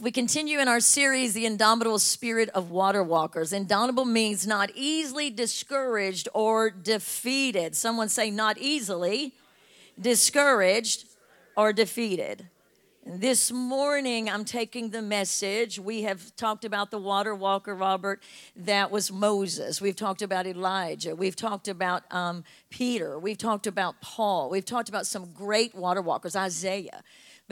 We continue in our series, The Indomitable Spirit of Water Walkers. Indomitable means not easily discouraged or defeated. Someone say, not easily discouraged or defeated. This morning, I'm taking the message. We have talked about the water walker, Robert, that was Moses. We've talked about Elijah. We've talked about um, Peter. We've talked about Paul. We've talked about some great water walkers, Isaiah.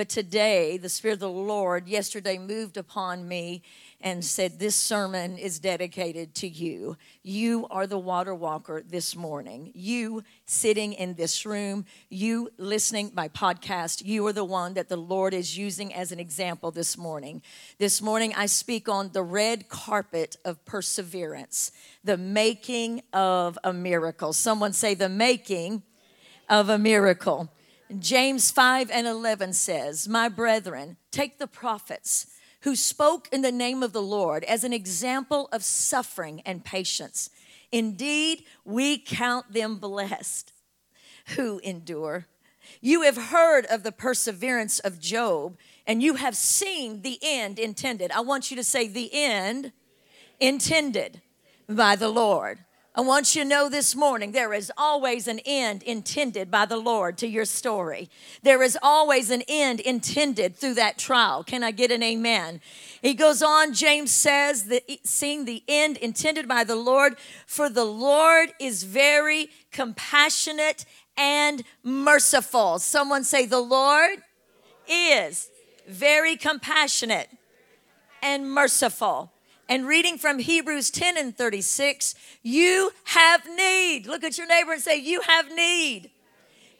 But today, the Spirit of the Lord yesterday moved upon me and said, This sermon is dedicated to you. You are the water walker this morning. You sitting in this room, you listening by podcast, you are the one that the Lord is using as an example this morning. This morning, I speak on the red carpet of perseverance, the making of a miracle. Someone say, The making of a miracle. James 5 and 11 says, My brethren, take the prophets who spoke in the name of the Lord as an example of suffering and patience. Indeed, we count them blessed who endure. You have heard of the perseverance of Job, and you have seen the end intended. I want you to say, the end intended by the Lord. I want you to know this morning there is always an end intended by the Lord to your story. There is always an end intended through that trial. Can I get an amen? He goes on, James says, that seeing the end intended by the Lord, for the Lord is very compassionate and merciful. Someone say, The Lord is very compassionate and merciful and reading from Hebrews 10 and 36, you have need. Look at your neighbor and say, You have need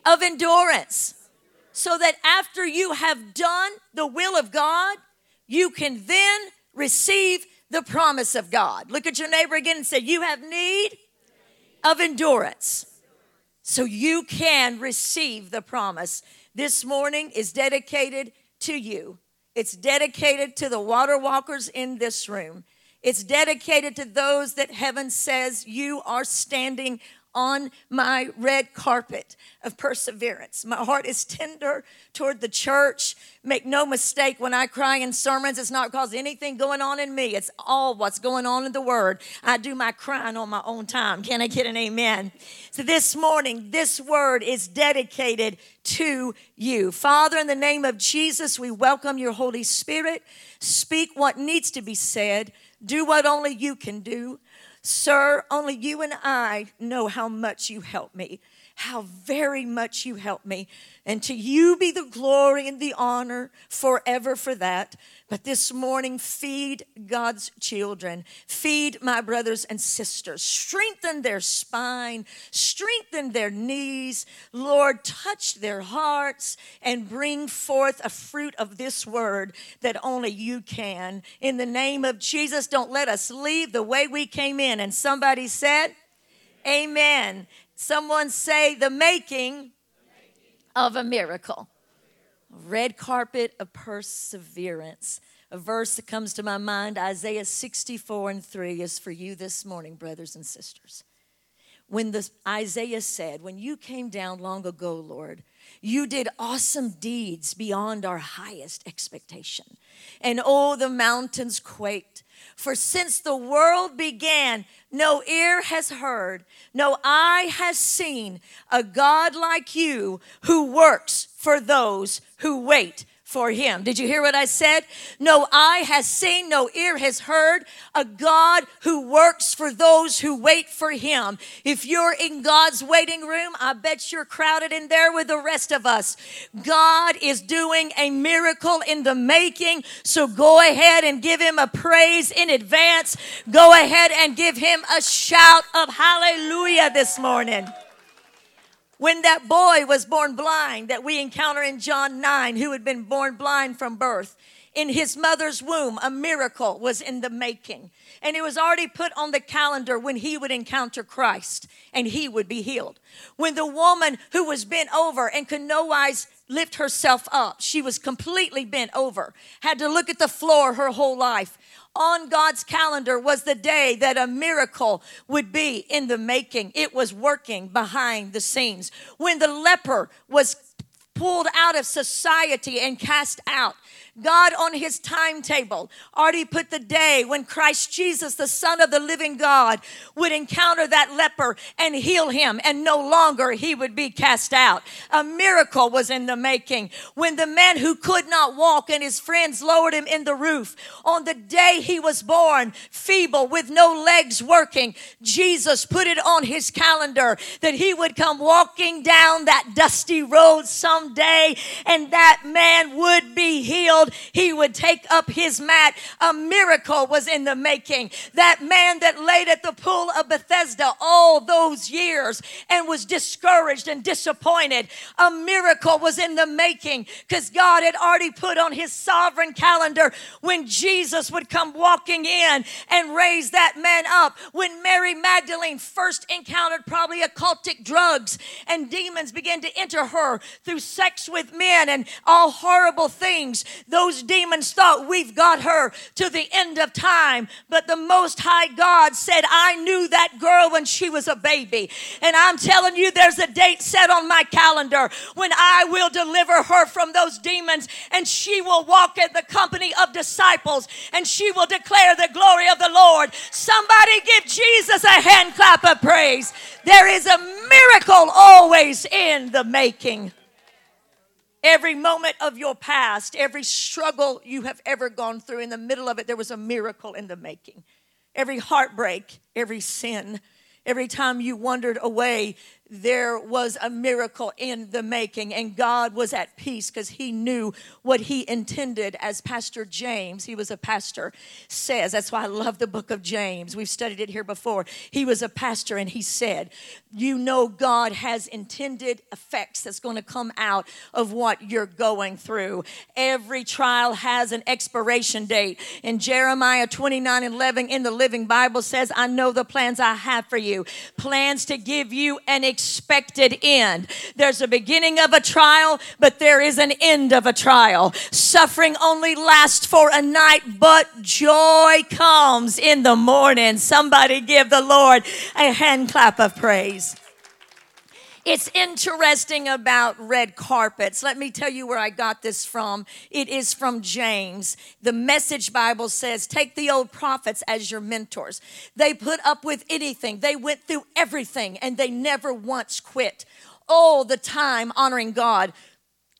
of endurance. So that after you have done the will of God, you can then receive the promise of God. Look at your neighbor again and say, You have need of endurance. So you can receive the promise. This morning is dedicated to you. It's dedicated to the water walkers in this room. It's dedicated to those that heaven says you are standing on my red carpet of perseverance. My heart is tender toward the church. Make no mistake, when I cry in sermons, it's not because anything going on in me. It's all what's going on in the Word. I do my crying on my own time. Can I get an amen? So this morning, this word is dedicated to you. Father, in the name of Jesus, we welcome your Holy Spirit. Speak what needs to be said do what only you can do. Sir, only you and I know how much you help me, how very much you help me. And to you be the glory and the honor forever for that. But this morning, feed God's children. Feed my brothers and sisters. Strengthen their spine. Strengthen their knees. Lord, touch their hearts and bring forth a fruit of this word that only you can. In the name of Jesus, don't let us leave the way we came in. And somebody said, Amen. Someone say, the making of a miracle red carpet of perseverance. A verse that comes to my mind, Isaiah 64 and 3, is for you this morning, brothers and sisters. When the, Isaiah said, When you came down long ago, Lord, you did awesome deeds beyond our highest expectation. And oh, the mountains quaked. For since the world began, no ear has heard, no eye has seen a God like you who works for those who wait for him. Did you hear what I said? No eye has seen, no ear has heard a God who works for those who wait for him. If you're in God's waiting room, I bet you're crowded in there with the rest of us. God is doing a miracle in the making. So go ahead and give him a praise in advance. Go ahead and give him a shout of hallelujah this morning. When that boy was born blind, that we encounter in John 9, who had been born blind from birth, in his mother's womb, a miracle was in the making. And it was already put on the calendar when he would encounter Christ and he would be healed. When the woman who was bent over and could no wise lift herself up, she was completely bent over, had to look at the floor her whole life on God's calendar was the day that a miracle would be in the making. It was working behind the scenes. When the leper was pulled out of society and cast out, God on his timetable already put the day when Christ Jesus, the Son of the living God, would encounter that leper and heal him, and no longer he would be cast out. A miracle was in the making. When the man who could not walk and his friends lowered him in the roof, on the day he was born, feeble, with no legs working, Jesus put it on his calendar that he would come walking down that dusty road someday and that man would be healed. He would take up his mat. A miracle was in the making. That man that laid at the pool of Bethesda all those years and was discouraged and disappointed, a miracle was in the making because God had already put on his sovereign calendar when Jesus would come walking in and raise that man up. When Mary Magdalene first encountered probably occultic drugs and demons began to enter her through sex with men and all horrible things, those demons thought we've got her to the end of time. But the Most High God said, I knew that girl when she was a baby. And I'm telling you, there's a date set on my calendar when I will deliver her from those demons and she will walk in the company of disciples and she will declare the glory of the Lord. Somebody give Jesus a hand clap of praise. There is a miracle always in the making. Every moment of your past, every struggle you have ever gone through, in the middle of it, there was a miracle in the making. Every heartbreak, every sin, every time you wandered away, there was a miracle in the making, and God was at peace because He knew what He intended. As Pastor James, he was a pastor, says, that's why I love the book of James. We've studied it here before. He was a pastor, and he said, You know, God has intended effects that's going to come out of what you're going through. Every trial has an expiration date. In Jeremiah 29 11, in the Living Bible says, I know the plans I have for you, plans to give you an expected end. There's a beginning of a trial, but there is an end of a trial. Suffering only lasts for a night, but joy comes in the morning. Somebody give the Lord a hand clap of praise. It's interesting about red carpets. Let me tell you where I got this from. It is from James. The Message Bible says, Take the old prophets as your mentors. They put up with anything, they went through everything, and they never once quit. All the time honoring God.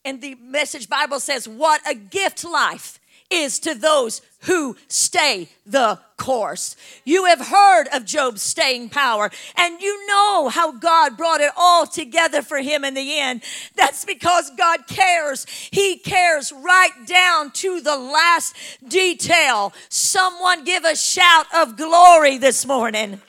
And the Message Bible says, What a gift life is to those who stay the course. You have heard of Job's staying power, and you know how God brought it all together for him in the end. That's because God cares. He cares right down to the last detail. Someone give a shout of glory this morning.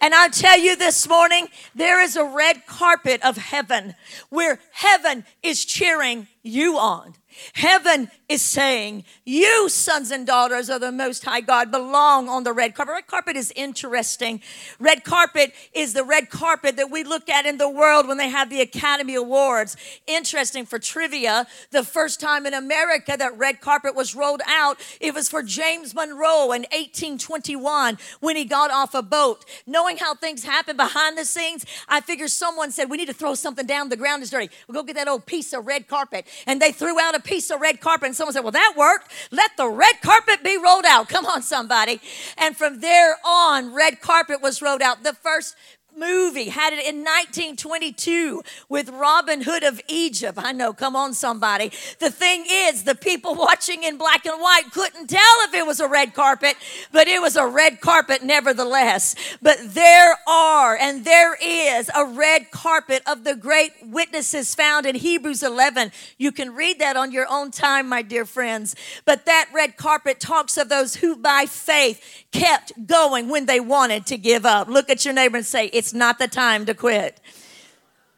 And I tell you this morning, there is a red carpet of heaven where heaven is cheering you on. Heaven is saying, You, sons and daughters of the Most High God, belong on the red carpet. Red carpet is interesting. Red carpet is the red carpet that we look at in the world when they have the Academy Awards. Interesting for trivia, the first time in America that red carpet was rolled out, it was for James Monroe in 1821 when he got off a boat. Knowing how things happen behind the scenes, I figure someone said, We need to throw something down. The ground is dirty. We'll go get that old piece of red carpet. And they threw out a piece of red carpet, and someone said, Well, that worked. Let the red carpet be rolled out. Come on, somebody. And from there on, red carpet was rolled out. The first movie had it in 1922 with Robin Hood of Egypt. I know, come on, somebody. The thing is, the people watching in black and white couldn't tell if it was a red carpet, but it was a red carpet nevertheless. But there are and there is a red carpet of the great witnesses found in Hebrews 11. You can read that on your own time, my dear friends. But that red carpet talks of those who by faith kept going when they wanted to give up. Look at your neighbor and say, It's not the time to quit.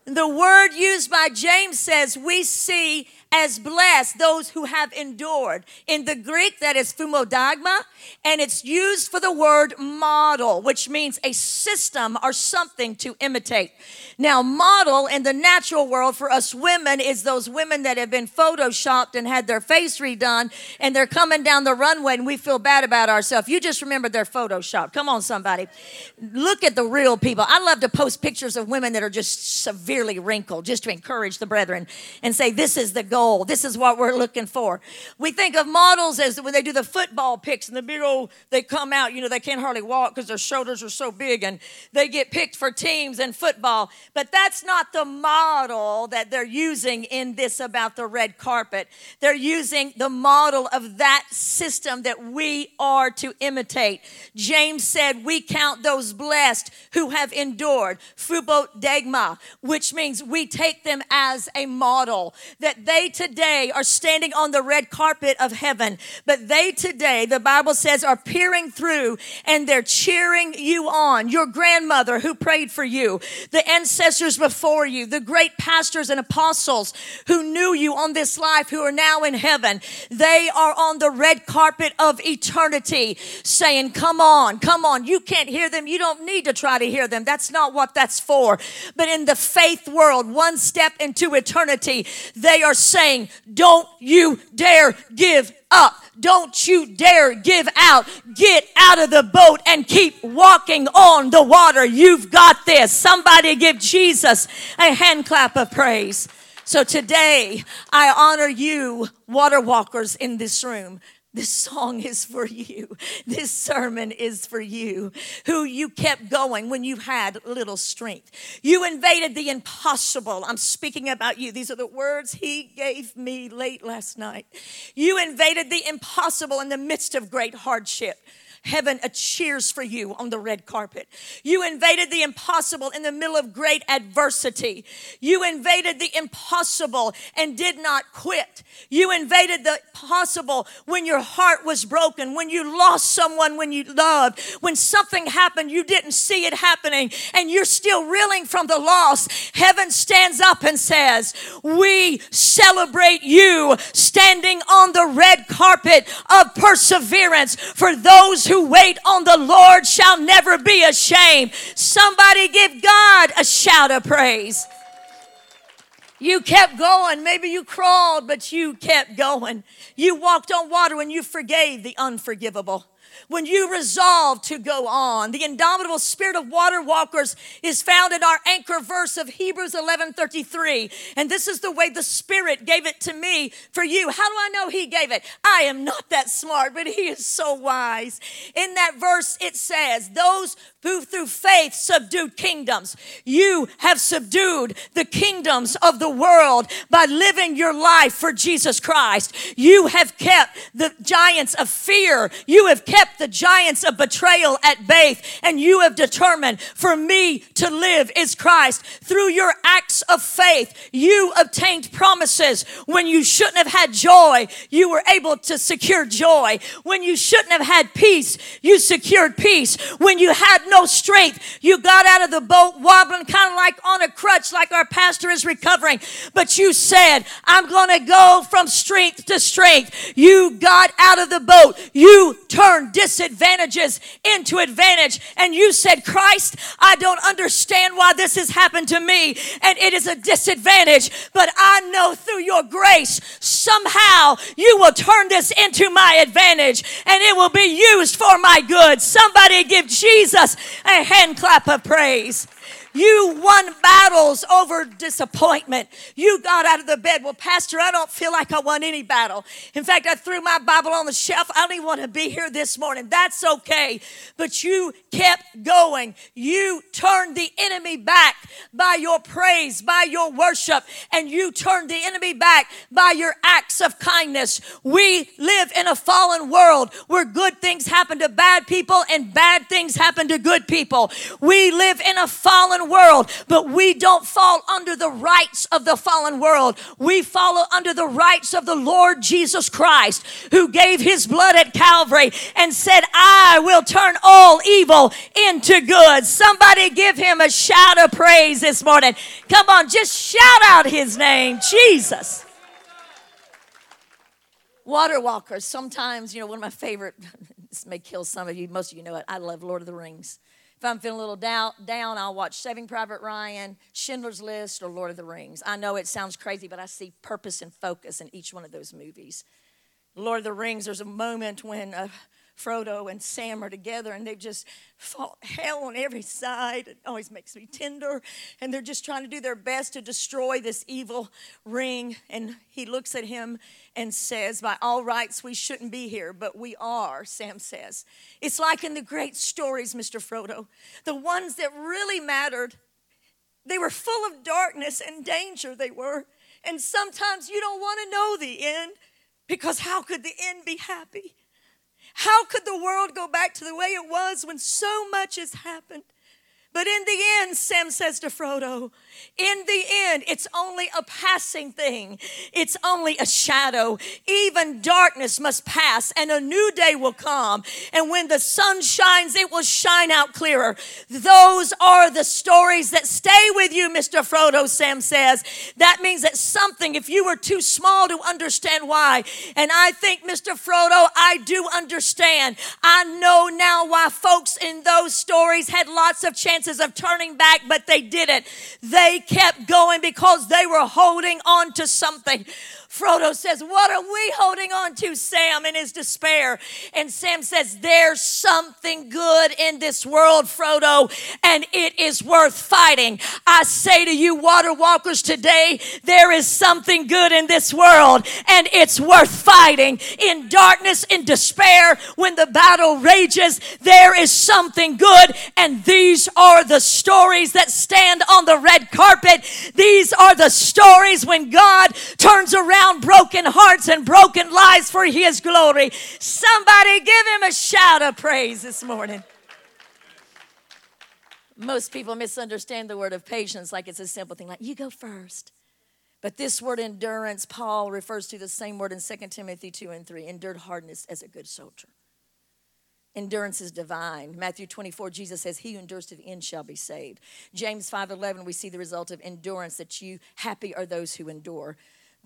The word used by James says, We see as blessed those who have endured. In the Greek, that is hupodeigma, and it's used for the word model, which means a system or something to imitate. Now, model in the natural world for us women is those women that have been photoshopped and had their face redone, and they're coming down the runway and we feel bad about ourselves. You just remember they're photoshopped. Come on, somebody. Look at the real people. I love to post pictures of women that are just severely wrinkled just to encourage the brethren and say, This is the goal. This is what we're looking for. We think of models as when they do the football picks and the big old, they come out, you know, they can't hardly walk because their shoulders are so big and they get picked for teams and football. But that's not the model that they're using in this about the red carpet. They're using the model of that system that we are to imitate. James said, We count those blessed who have endured. Hupodeigma, which means we take them as a model. That they today are standing on the red carpet of heaven, but they today, the Bible says, are peering through and they're cheering you on. Your grandmother who prayed for you, the ancestors before you, the great pastors and apostles who knew you on this life who are now in heaven, they are on the red carpet of eternity saying, Come on, come on. You can't hear them. You don't need to try to hear them. That's not what that's for. But in the faith world, one step into eternity, they are saying, Don't you dare give up. Don't you dare give out. Get out of the boat and keep walking on the water. You've got this. Somebody give Jesus a hand clap of praise. So today, I honor you, water walkers in this room. This song is for you. This sermon is for you, who you kept going when you had little strength. You invaded the impossible. I'm speaking about you. These are the words he gave me late last night. You invaded the impossible in the midst of great hardship heaven a cheers for you on the red carpet. You invaded the impossible in the middle of great adversity. You invaded the impossible and did not quit. You invaded the possible when your heart was broken, when you lost someone when you loved, when something happened, you didn't see it happening, and you're still reeling from the loss. Heaven stands up and says, We celebrate you standing on the red carpet of perseverance for those who who wait on the Lord shall never be ashamed. Somebody give God a shout of praise. You kept going. Maybe you crawled, but you kept going. You walked on water when you forgave the unforgivable when you resolve to go on. The indomitable spirit of water walkers is found in our anchor verse of Hebrews 11:33. And this is the way the spirit gave it to me for you. How do I know he gave it? I am not that smart, but he is so wise. In that verse it says, "Those who through faith subdued kingdoms. You have subdued the kingdoms of the world by living your life for Jesus Christ. You have kept the giants of fear. You have kept the giants of betrayal at bay, and you have determined for me to live is Christ. Through your acts of faith, you obtained promises when you shouldn't have had joy. You were able to secure joy. When you shouldn't have had peace, you secured peace. When you had no no strength. You got out of the boat wobbling kind of like on a crutch, like our pastor is recovering. But you said, I'm going to go from strength to strength. You got out of the boat. You turned disadvantages into advantage. And you said, Christ, I don't understand why this has happened to me. And it is a disadvantage. But I know through your grace, somehow you will turn this into my advantage and it will be used for my good. Somebody give Jesus a hand clap of praise. You won battles over disappointment. You got out of the bed. Well, Pastor, I don't feel like I won any battle. In fact, I threw my Bible on the shelf. I don't even want to be here this morning. That's okay. But you kept going. You turned the enemy back by your praise, by your worship, and you turned the enemy back by your acts of kindness. We live in a fallen world where good things happen to bad people and bad things happen to good people. We live in a fallen world, but we don't fall under the rights of the fallen world. We follow under the rights of the Lord Jesus Christ, who gave his blood at Calvary and said, I will turn all evil into good. Somebody give him a shout of praise this morning. Come on, just shout out his name, Jesus. Water walkers, sometimes, you know, one of my favorite, this may kill some of you, most of you know it, I love Lord of the Rings. If I'm feeling a little down, down, I'll watch Saving Private Ryan, Schindler's List, or Lord of the Rings. I know it sounds crazy, but I see purpose and focus in each one of those movies. Lord of the Rings, there's a moment when uh, Frodo and Sam are together and they've just fought hell on every side. It always makes me tender. And they're just trying to do their best to destroy this evil ring. And he looks at him and says, By all rights, we shouldn't be here, but we are, Sam says. It's like in the great stories, Mr. Frodo, the ones that really mattered. They were full of darkness and danger, they were. And sometimes you don't want to know the end because how could the end be happy? How could the world go back to the way it was when so much has happened? But in the end, Sam says to Frodo, in the end, it's only a passing thing. It's only a shadow. Even darkness must pass and a new day will come. And when the sun shines, it will shine out clearer. Those are the stories that stay with you, Mr. Frodo, Sam says. That means that something, if you were too small to understand why, and I think, Mr. Frodo, I do understand. I know now why folks in those stories had lots of chances chances of turning back, but they didn't. They kept going because they were holding on to something. Frodo says, What are we holding on to, Sam, in his despair? And Sam says, There's something good in this world, Frodo, and it is worth fighting. I say to you, water walkers, today, there is something good in this world, and it's worth fighting. In darkness, in despair, when the battle rages, there is something good, and these are the stories that stand on the red carpet. These are the stories when God broken hearts and broken lives for His glory. Somebody give Him a shout of praise this morning. Most people misunderstand the word of patience like it's a simple thing, like, you go first. But this word endurance, Paul refers to the same word in 2 Timothy 2 and 3 endured hardness as a good soldier. Endurance is divine. Matthew 24, Jesus says, He who endures to the end shall be saved. James 5 11, we see the result of endurance that you happy are those who endure.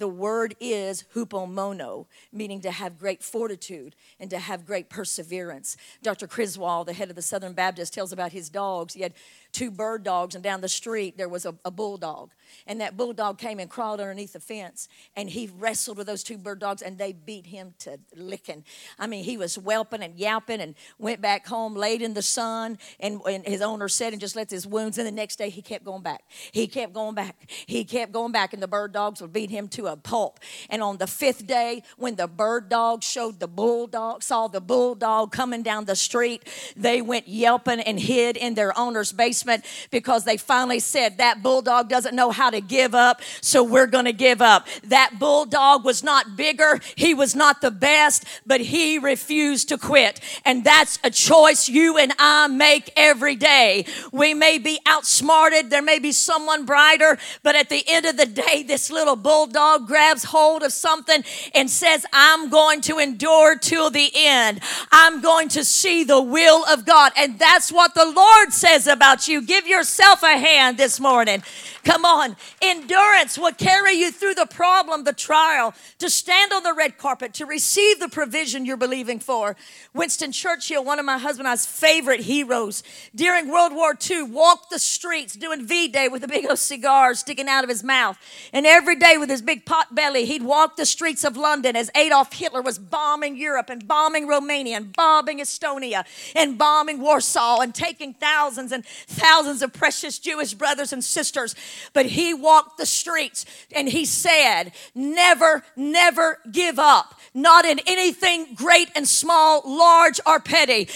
The word is hupomeno, meaning to have great fortitude and to have great perseverance. Dr. Criswell, the head of the Southern Baptist, tells about his dogs. He had two bird dogs, and down the street there was a, a, bulldog. And that bulldog came and crawled underneath the fence, and he wrestled with those two bird dogs, and they beat him to licking. I mean, he was whelping and yapping and went back home, laid in the sun, and, and his owner said and just let his wounds. And the next day he kept going back. He kept going back. He kept going back, and the bird dogs would beat him to a pulp. And on the fifth day, when the bird dog showed the bulldog, saw the bulldog coming down the street, they went yelping and hid in their owner's basement basement because they finally said that bulldog doesn't know how to give up, so we're going to give up. That bulldog was not bigger, he was not the best, but he refused to quit. And that's a choice you and I make every day. We may be outsmarted, there may be someone brighter, but at the end of the day, this little bulldog grabs hold of something and says, I'm going to endure till the end. I'm going to see the will of God. And that's what the Lord says about you you. Give yourself a hand this morning. Come on. Endurance will carry you through the problem, the trial, to stand on the red carpet, to receive the provision you're believing for. Winston Churchill, one of my husband and I's favorite heroes, during World War II, walked the streets doing V Day with a big old cigar sticking out of his mouth. And every day with his big pot belly, he'd walk the streets of London as Adolf Hitler was bombing Europe and bombing Romania and bombing Estonia and bombing Warsaw and taking thousands and thousands of precious Jewish brothers and sisters. But he walked the streets and he said, Never, never give up. Not in anything great and small, large or petty.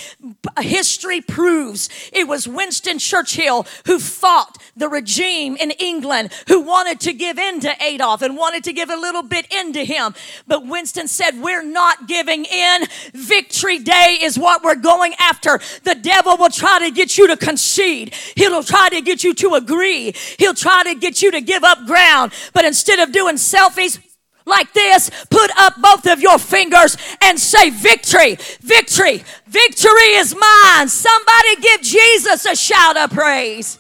History proves it was Winston Churchill who fought the regime in England who wanted to give in to Adolf and wanted to give a little bit in to him. But Winston said, We're not giving in. Victory Day is what we're going after. The devil will try to get you to concede, he'll try to get you to agree, he'll try to get you to give up ground. But instead of doing selfies, like this, put up both of your fingers and say, Victory, victory, victory is mine. Somebody give Jesus a shout of praise.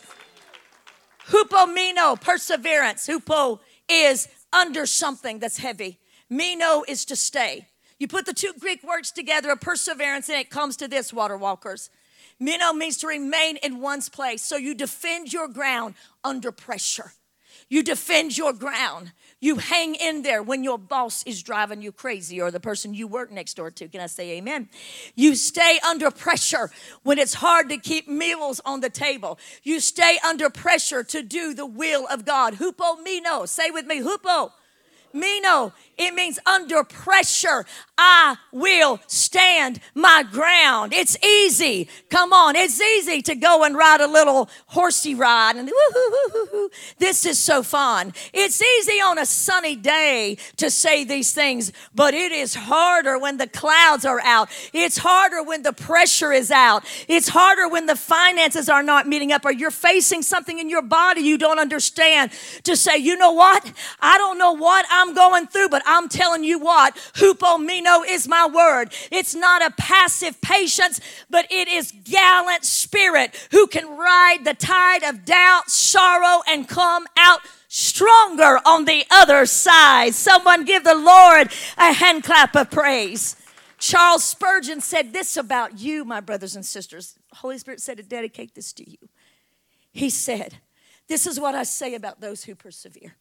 Hupo Hupomeno, perseverance. Hupo is under something that's heavy. Meno is to stay. You put the two Greek words together, a perseverance, and it comes to this, water walkers. Meno means to remain in one's place. So you defend your ground under pressure. You defend your ground. You hang in there when your boss is driving you crazy or the person you work next door to. Can I say amen? You stay under pressure when it's hard to keep meals on the table. You stay under pressure to do the will of God. Hupomeno. Say with me, hupo. Meno. It means under pressure, I will stand my ground. It's easy. Come on, it's easy to go and ride a little horsey ride and this is so fun. It's easy on a sunny day to say these things, but it is harder when the clouds are out. It's harder when the pressure is out. It's harder when the finances are not meeting up or you're facing something in your body you don't understand to say, you know what? I don't know what I'm going through, but I'm telling you what, hupomeno is my word. It's not a passive patience, but it is gallant spirit who can ride the tide of doubt, sorrow, and come out stronger on the other side. Someone give the Lord a hand clap of praise. Charles Spurgeon said this about you, my brothers and sisters. Holy Spirit said to dedicate this to you. He said, This is what I say about those who persevere.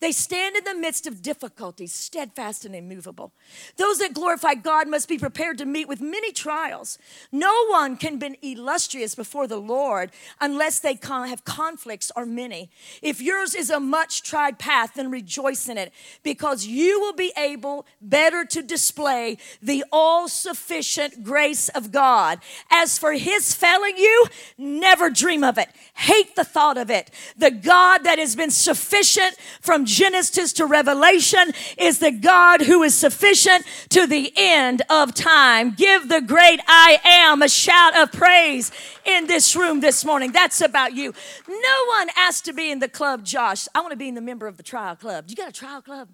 They stand in the midst of difficulties, steadfast and immovable. Those that glorify God must be prepared to meet with many trials. No one can be illustrious before the Lord unless they have conflicts or many. If yours is a much tried path, then rejoice in it because you will be able better to display the all sufficient grace of God. As for his failing you, never dream of it. Hate the thought of it. The God that has been sufficient from Genesis to Revelation is the God who is sufficient to the end of time. Give the great I am a shout of praise in this room this morning. That's about you. No one asked to be in the club, Josh. I want to be in the member of the trial club. You got a trial club?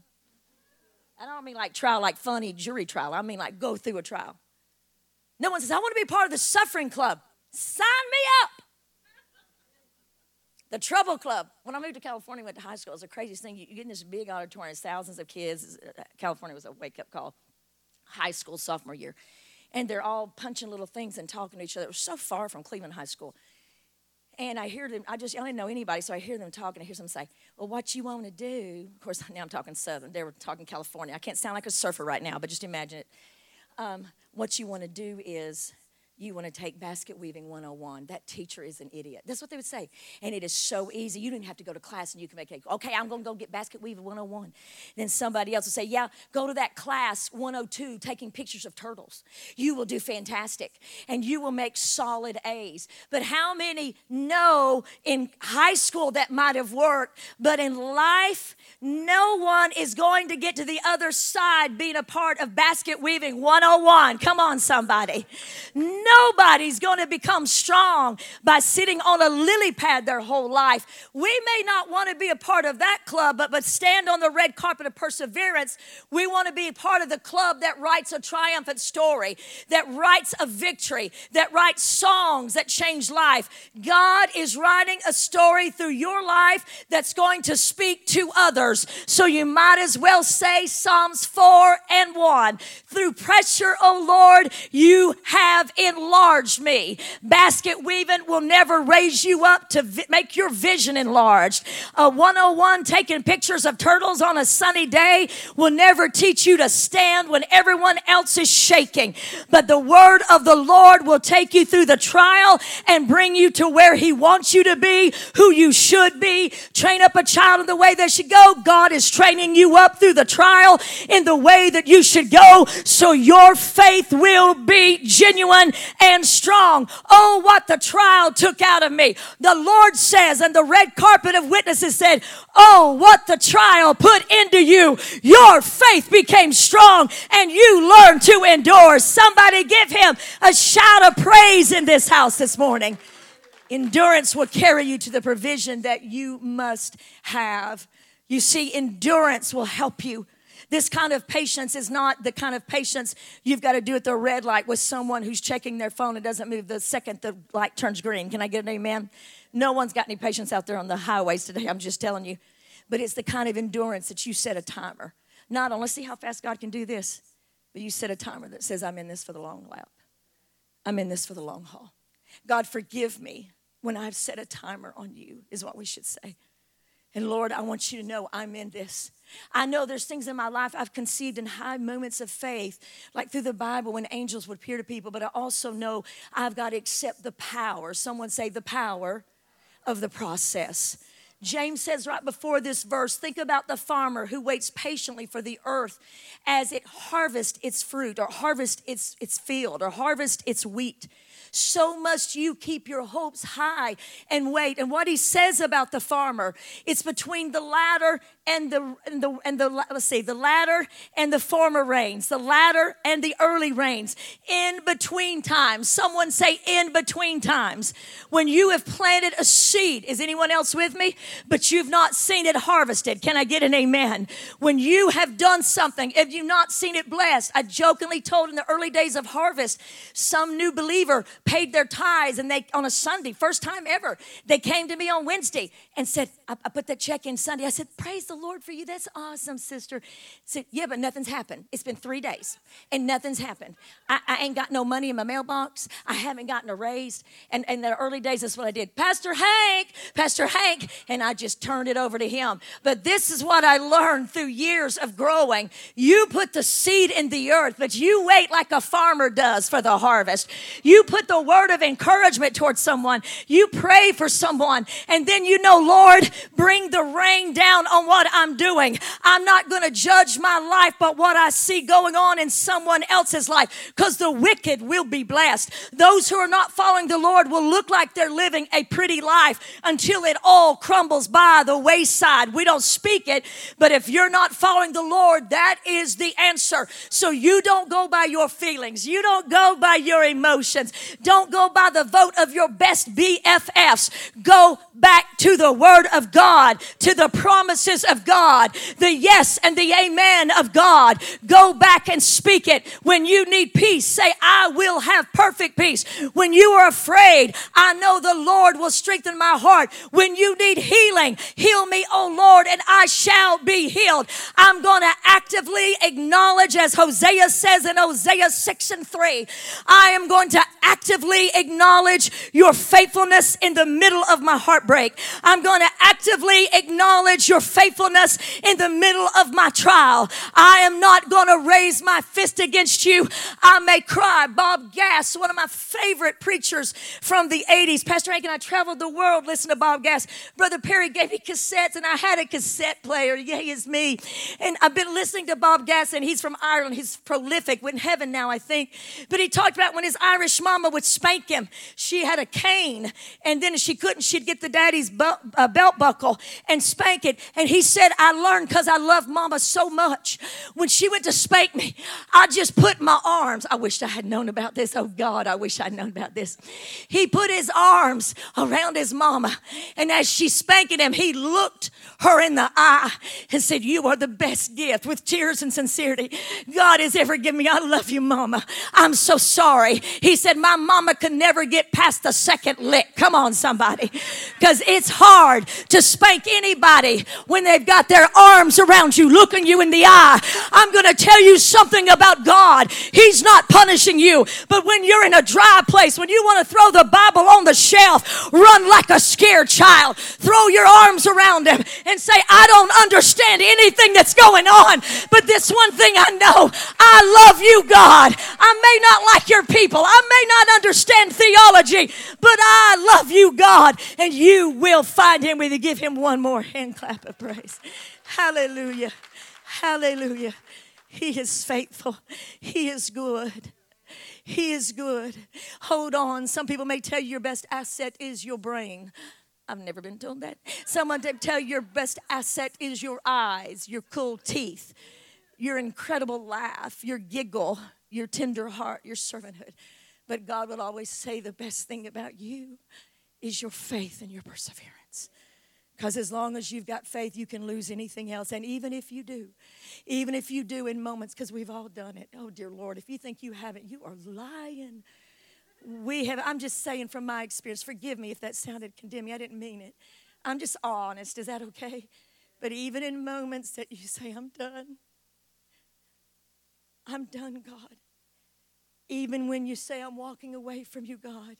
I don't mean like trial, like funny jury trial. I mean like go through a trial. No one says, I want to be part of the suffering club. Sign me up. The Trouble Club. When I moved to California, went to high school, it was the craziest thing. You, get in this big auditorium, thousands of kids. Uh, California was a wake up call. High school, sophomore year. And they're all punching little things and talking to each other. It was so far from Cleveland High School. And I hear them, I just, I didn't know anybody, so I hear them talking. I hear them say, Well, what you want to do? Of course, now I'm talking Southern. They were talking California. I can't sound like a surfer right now, but just imagine it. Um, what you want to do is you want to take basket weaving 101 that teacher is an idiot. That's what they would say. And it is so easy. You don't have to go to class and you can make it okay i'm going to go get basket weaving 101 then somebody else will say yeah go to that class 102 taking pictures of turtles. You will do fantastic and you will make solid a's. But how many know in high school that might have worked but in life no one is going to get to the other side being a part of basket weaving 101 come on somebody Nobody's going to become strong by sitting on a lily pad their whole life. We may not want to be a part of that club, but, but stand on the red carpet of perseverance. We want to be part of the club that writes a triumphant story, that writes a victory, that writes songs that change life. God is writing a story through your life that's going to speak to others. So you might as well say Psalms 4 and 1. Through pressure, O Lord, you have enlarged me. Basket weaving will never raise you up to vi- make your vision enlarged. A 101 taking pictures of turtles on a sunny day will never teach you to stand when everyone else is shaking. But the word of the Lord will take you through the trial and bring you to where He wants you to be, who you should be. Train up a child in the way they should go. God is training you up through the trial in the way that you should go so your faith will be genuine and strong. Oh, what the trial took out of me. The Lord says, and the red carpet of witnesses said, Oh, what the trial put into you. Your faith became strong and you learned to endure. Somebody give him a shout of praise in this house this morning. Endurance will carry you to the provision that you must have. You see, endurance will help you this kind of patience is not the kind of patience you've got to do at the red light with someone who's checking their phone and doesn't move the second the light turns green. Can I get an amen? No one's got any patience out there on the highways today. I'm just telling you. But it's the kind of endurance that you set a timer. Not only see how fast God can do this, but you set a timer that says, I'm in this for the long lap. I'm in this for the long haul. God, forgive me when I've set a timer on you, is what we should say. And Lord, I want you to know I'm in this. I know there's things in my life I've conceived in high moments of faith, like through the Bible when angels would appear to people, but I also know I've got to accept the power. Someone say the power of the process. James says right before this verse, think about the farmer who waits patiently for the earth as it harvests its fruit or harvest its, its field or harvest its wheat so must you keep your hopes high and wait. And what he says about the farmer, it's between the latter and the and the and the let's see, the latter and the former rains, the latter and the early rains. In between times, someone say in between times, when you have planted a seed. Is anyone else with me? But you've not seen it harvested. Can I get an amen? When you have done something, if you've not seen it blessed, I jokingly told in the early days of harvest, some new believer paid their tithes and they on a Sunday, first time ever, they came to me on Wednesday and said, I, I put that check in Sunday. I said, Praise the Lord for you. That's awesome, sister. I said, Yeah, but nothing's happened. It's been three days and nothing's happened. I, I ain't got no money in my mailbox. I haven't gotten a raise. And in the early days, that's what I did. Pastor Hank, Pastor Hank, and I just turned it over to him. But this is what I learned through years of growing. You put the seed in the earth, but you wait like a farmer does for the harvest. You put the the word of encouragement towards someone. You pray for someone, and then you know, Lord, bring the rain down on what I'm doing. I'm not going to judge my life, but what I see going on in someone else's life, because the wicked will be blessed. Those who are not following the Lord will look like they're living a pretty life until it all crumbles by the wayside. We don't speak it, but if you're not following the Lord, that is the answer. So you don't go by your feelings, you don't go by your emotions. Don't go by the vote of your best BFFs. Go back to the Word of God, to the promises of God, the yes and the amen of God. Go back and speak it. When you need peace, say, I will have perfect peace. When you are afraid, I know the Lord will strengthen my heart. When you need healing, heal me, O Lord, and I shall be healed. I'm going to actively acknowledge, as Hosea says in Hosea 6 and 3, I am going to actively actively acknowledge your faithfulness in the middle of my heartbreak. I'm going to actively acknowledge your faithfulness in the middle of my trial. I am not going to raise my fist against you. I may cry. Bob Gass, one of my favorite preachers from the 80s. Pastor Hank and I traveled the world listening to Bob Gass. Brother Perry gave me cassettes and I had a cassette player. Yay is me. And I've been listening to Bob Gass and he's from Ireland. He's prolific. in heaven now, I think. But he talked about when his Irish mama would spank him. She had a cane, and then she couldn't, she'd get the daddy's belt, uh, belt buckle and spank it. And he said, I learned because I love mama so much. When she went to spank me, I just put my arms. I wish I had known about this. Oh God, I wish I'd known about this. He put his arms around his mama, and as she spanking him, he looked her in the eye and said, You are the best gift with tears and sincerity God has ever given me. I love you, mama. I'm so sorry. He said, My mama could never get past the second lick. Come on, somebody. Because it's hard to spank anybody when they've got their arms around you, looking you in the eye. I'm going to tell you something about God. He's not punishing you, but when you're in a dry place, when you want to throw the Bible on the shelf, run like a scared child, throw your arms around him and say, I don't understand anything that's going on, but this one thing I know I love you, God. I may not like your people, I may not understand theology, but I love you, God, and you will find him when you give him one more hand clap of praise. Hallelujah. Hallelujah. He is faithful. He is good. He is good. Hold on. Some people may tell you your best asset is your brain. I've never been told that. Someone to tell you your best asset is your eyes, your cool teeth, your incredible laugh, your giggle, your tender heart, your servanthood. But God will always say the best thing about you is your faith and your perseverance. Because as long as you've got faith, you can lose anything else. And even if you do, even if you do in moments, because we've all done it. Oh, dear Lord, if you think you haven't, you are lying. We have, I'm just saying from my experience, forgive me if that sounded condemning. I didn't mean it. I'm just honest. Is that okay? But even in moments that you say, I'm done, I'm done, God. Even when you say, I'm walking away from you, God,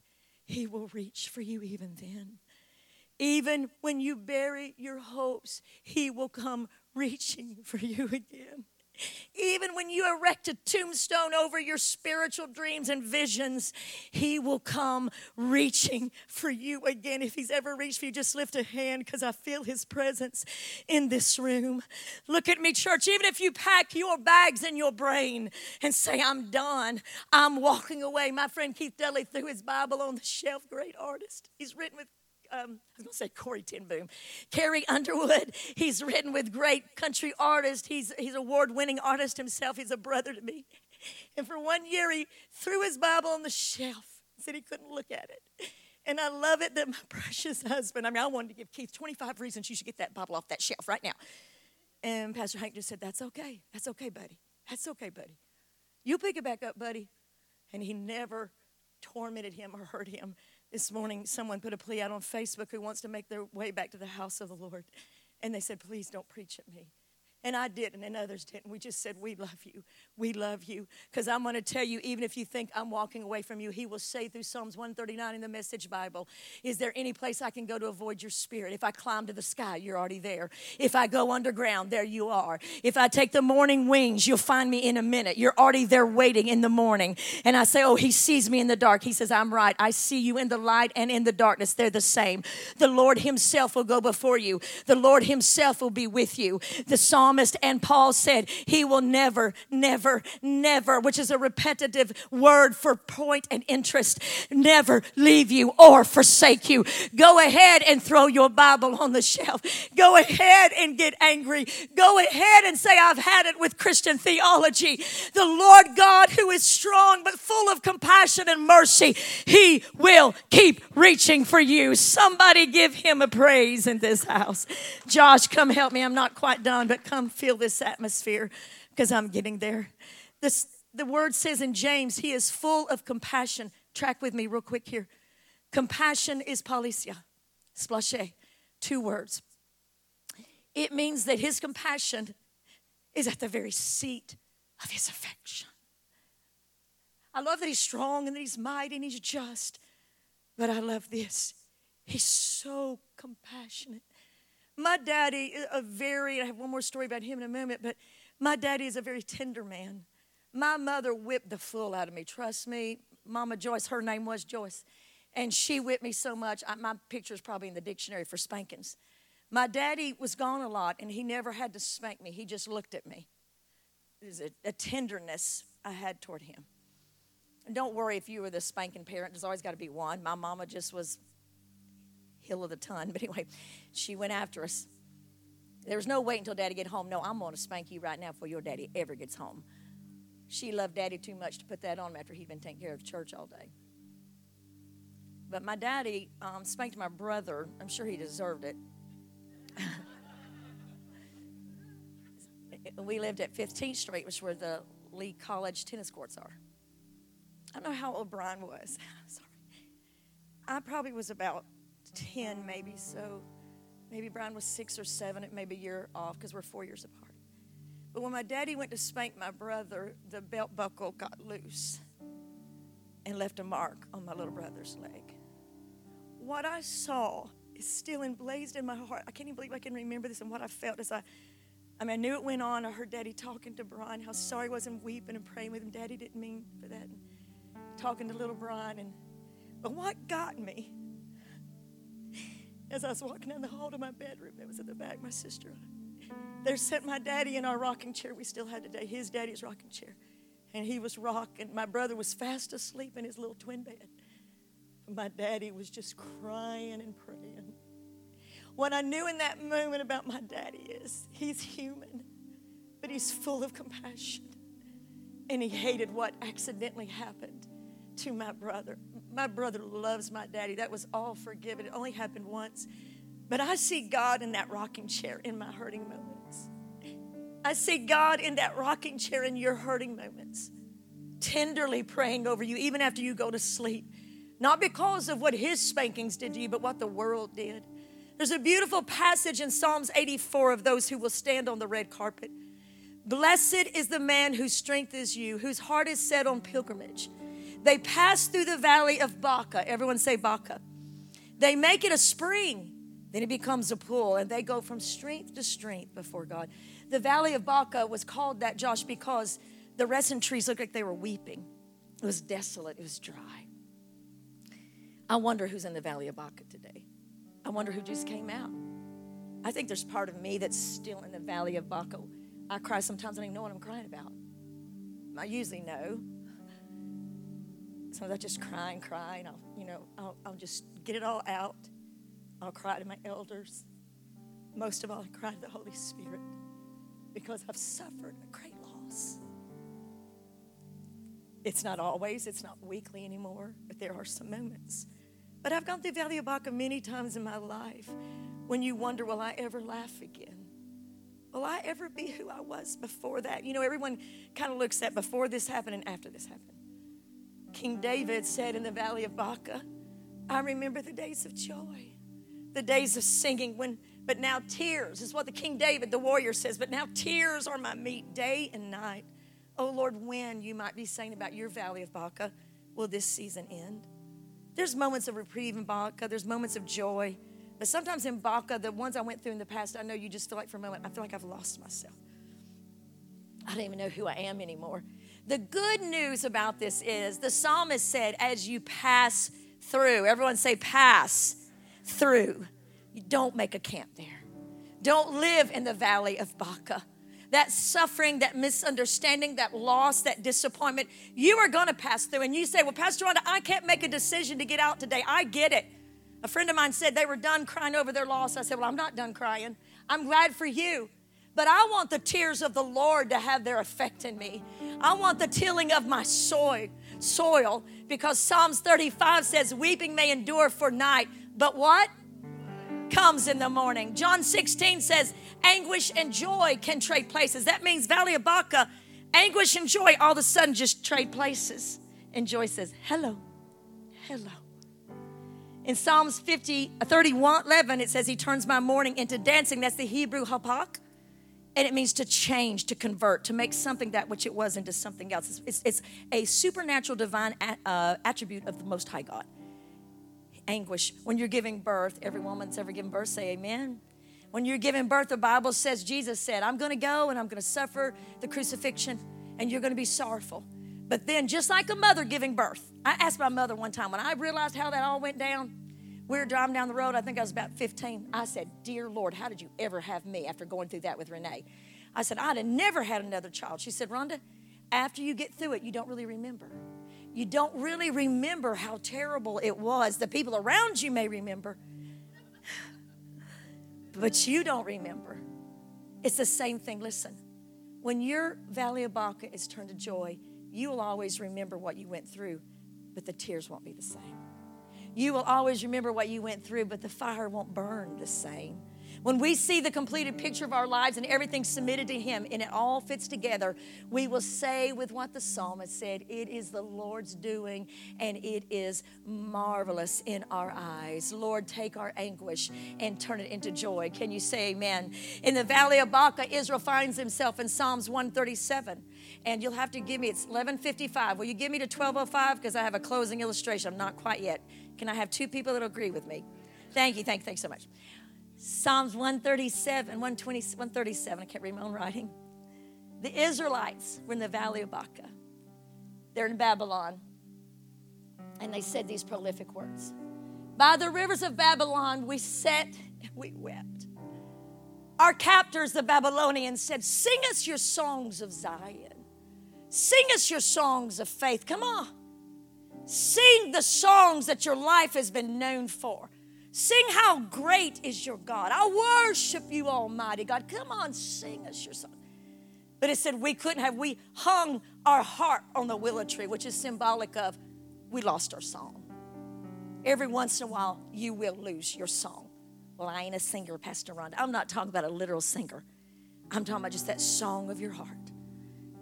He will reach for you even then. Even when you bury your hopes, He will come reaching for you again. Even when you erect a tombstone over your spiritual dreams and visions, He will come reaching for you again. If He's ever reached for you, just lift a hand because I feel His presence in this room. Look at me, church. Even if you pack your bags in your brain and say, I'm done, I'm walking away. My friend Keith Dudley threw his Bible on the shelf, great artist. He's written with um, I was going to say Corrie ten Boom, Carrie Underwood. He's written with great country artists. He's he's award-winning artist himself. He's a brother to me. And for one year, he threw his Bible on the shelf. Said he couldn't look at it. And I love it that my precious husband. I mean, I wanted to give Keith 25 reasons you should get that Bible off that shelf right now. And Pastor Hank just said, "That's okay. That's okay, buddy. That's okay, buddy. You pick it back up, buddy." And he never tormented him or hurt him this morning, someone put a plea out on Facebook who wants to make their way back to the house of the Lord. And they said, Please don't preach at me. And I didn't, and others didn't. We just said, We love you. We love you. Because I'm going to tell you, even if you think I'm walking away from you, He will say through Psalms 139 in the Message Bible Is there any place I can go to avoid your spirit? If I climb to the sky, you're already there. If I go underground, there you are. If I take the morning wings, you'll find me in a minute. You're already there waiting in the morning. And I say, Oh, He sees me in the dark. He says, I'm right. I see you in the light and in the darkness. They're the same. The Lord Himself will go before you, the Lord Himself will be with you. The Psalm psalmist and Paul said, He will never, never, never, which is a repetitive word for point and interest, never leave you or forsake you. Go ahead and throw your Bible on the shelf. Go ahead and get angry. Go ahead and say, I've had it with Christian theology. The Lord God, who is strong but full of compassion and mercy, He will keep reaching for you. Somebody give Him a praise in this house. Josh, come help me. I'm not quite done, but come feel this atmosphere because I'm getting there. This, the word says in James, he is full of compassion. Track with me real quick here. Compassion is polisia, splashe, two words. It means that his compassion is at the very seat of his affection. I love that he's strong and that he's mighty and he's just, but I love this. He's so compassionate. My daddy, uh, a very, I have one more story about him in a moment, but my daddy is a very tender man. My mother whipped the fool out of me. Trust me, Mama Joyce, her name was Joyce. And she whipped me so much, I, my picture is probably in the dictionary for spankings. My daddy was gone a lot, and he never had to spank me. He just looked at me. There's a, a tenderness I had toward him. And don't worry if you were the spanking parent, there's always got to be one. My mama just was hill of the ton. But anyway, she went after us. There was no wait until daddy get home. No, I'm going to spank you right now before your daddy ever gets home. She loved daddy too much to put that on him after he'd been taking care of church all day. But my daddy um, spanked my brother. I'm sure he deserved it. we lived at 15th Street, which is where the Lee College tennis courts are. I don't know how old Brian was. Sorry. I probably was about 10 maybe, so maybe Brian was six or seven, it may be a year off because we're four years apart. But when my daddy went to spank my brother, the belt buckle got loose and left a mark on my little brother's leg. What I saw is still emblazed in my heart. I can't even believe I can remember this and what I felt as I I mean, I knew it went on. I heard Daddy talking to Brian, how sorry he was and weeping and praying with him. Daddy didn't mean for that. And talking to little Brian. And, but what got me as I was walking down the hall to my bedroom that was at the back, my sister, there sat my daddy in our rocking chair we still had today, his daddy's rocking chair. And he was rocking. My brother was fast asleep in his little twin bed. My daddy was just crying and praying. What I knew in that moment about my daddy is he's human, but he's full of compassion. And he hated what accidentally happened to my brother. My brother loves my daddy. That was all forgiven. It only happened once. But I see God in that rocking chair in my hurting moments. I see God in that rocking chair in your hurting moments, tenderly praying over you, even after you go to sleep. Not because of what his spankings did to you, but what the world did. There's a beautiful passage in Psalms 84 of those who will stand on the red carpet. Blessed is the man whose strength is you, whose heart is set on pilgrimage. They pass through the valley of Baca. Everyone say Baca. They make it a spring. Then it becomes a pool, and they go from strength to strength before God. The Valley of Baca was called that, Josh, because the resin trees looked like they were weeping. It was desolate, it was dry. I wonder who's in the Valley of Baca today. I wonder who just came out. I think there's part of me that's still in the Valley of Baca. I cry sometimes, I don't even know what I'm crying about. I usually know. Sometimes I just cry and cry, and I'll, you know, I'll, I'll just get it all out. I'll cry to my elders. Most of all, I cry to the Holy Spirit because I've suffered a great loss. It's not always, it's not weekly anymore, but there are some moments. But I've gone through Valley of Baca many times in my life when you wonder, will I ever laugh again? Will I ever be who I was before that? You know, everyone kind of looks at before this happened and after this happened. King David said in the Valley of Baca, I remember the days of joy, the days of singing when but now tears is what the King David, the warrior, says. But now tears are my meat day and night. Oh Lord, when you might be saying about your valley of Baca, will this season end? There's moments of reprieve in Baca, there's moments of joy. But sometimes in Baca, the ones I went through in the past, I know you just feel like for a moment, I feel like I've lost myself. I don't even know who I am anymore. The good news about this is the psalmist said, as you pass through, everyone say, pass through. You don't make a camp there. Don't live in the valley of Baca. That suffering, that misunderstanding, that loss, that disappointment, you are going to pass through. And you say, Well, Pastor Rhonda, I can't make a decision to get out today. I get it. A friend of mine said they were done crying over their loss. I said, Well, I'm not done crying. I'm glad for you. But I want the tears of the Lord to have their effect in me. I want the tilling of my soil, soil because Psalms 35 says, Weeping may endure for night, but what? comes in the morning. John 16 says, anguish and joy can trade places. That means Valley of Baca, anguish and joy all of a sudden just trade places. And joy says, hello, hello. In Psalms 50, 31, 11, it says, He turns my mourning into dancing. That's the Hebrew hapak. And it means to change, to convert, to make something that which it was into something else. It's, it's, it's a supernatural divine uh, attribute of the Most High God anguish. When you're giving birth, every woman that's ever given birth, say amen. When you're giving birth, the Bible says, Jesus said, I'm going to go and I'm going to suffer the crucifixion and you're going to be sorrowful. But then, just like a mother giving birth, I asked my mother one time when I realized how that all went down. We were driving down the road, I think I was about 15. I said, Dear Lord, how did you ever have me after going through that with Renee? I said, I'd have never had another child. She said, Rhonda, after you get through it, you don't really remember you don't really remember how terrible it was. The people around you may remember, but you don't remember. It's the same thing. Listen, when your valley of Baca is turned to joy, you will always remember what you went through, but the tears won't be the same. You will always remember what you went through, but the fire won't burn the same. When we see the completed picture of our lives and everything submitted to Him and it all fits together, we will say with what the psalmist said it is the Lord's doing and it is marvelous in our eyes. Lord, take our anguish and turn it into joy. Can you say amen? In the valley of Baca, Israel finds himself in Psalms 137 and you'll have to give me it's 1155 will you give me to 1205 because i have a closing illustration i'm not quite yet can i have two people that agree with me thank you thank you thanks so much Psalms 137, 120, 137, I can't read my own writing. The Israelites were in the valley of Baca. They're in Babylon. And they said these prolific words By the rivers of Babylon, we sat and we wept. Our captors, the Babylonians, said, Sing us your songs of Zion. Sing us your songs of faith. Come on. Sing the songs that your life has been known for. Sing how great is your God. I worship you, Almighty God. Come on, sing us your song. But it said we couldn't have, we hung our heart on the willow tree, which is symbolic of we lost our song. Every once in a while, you will lose your song. Well, I ain't a singer, Pastor Rhonda. I'm not talking about a literal singer. I'm talking about just that song of your heart.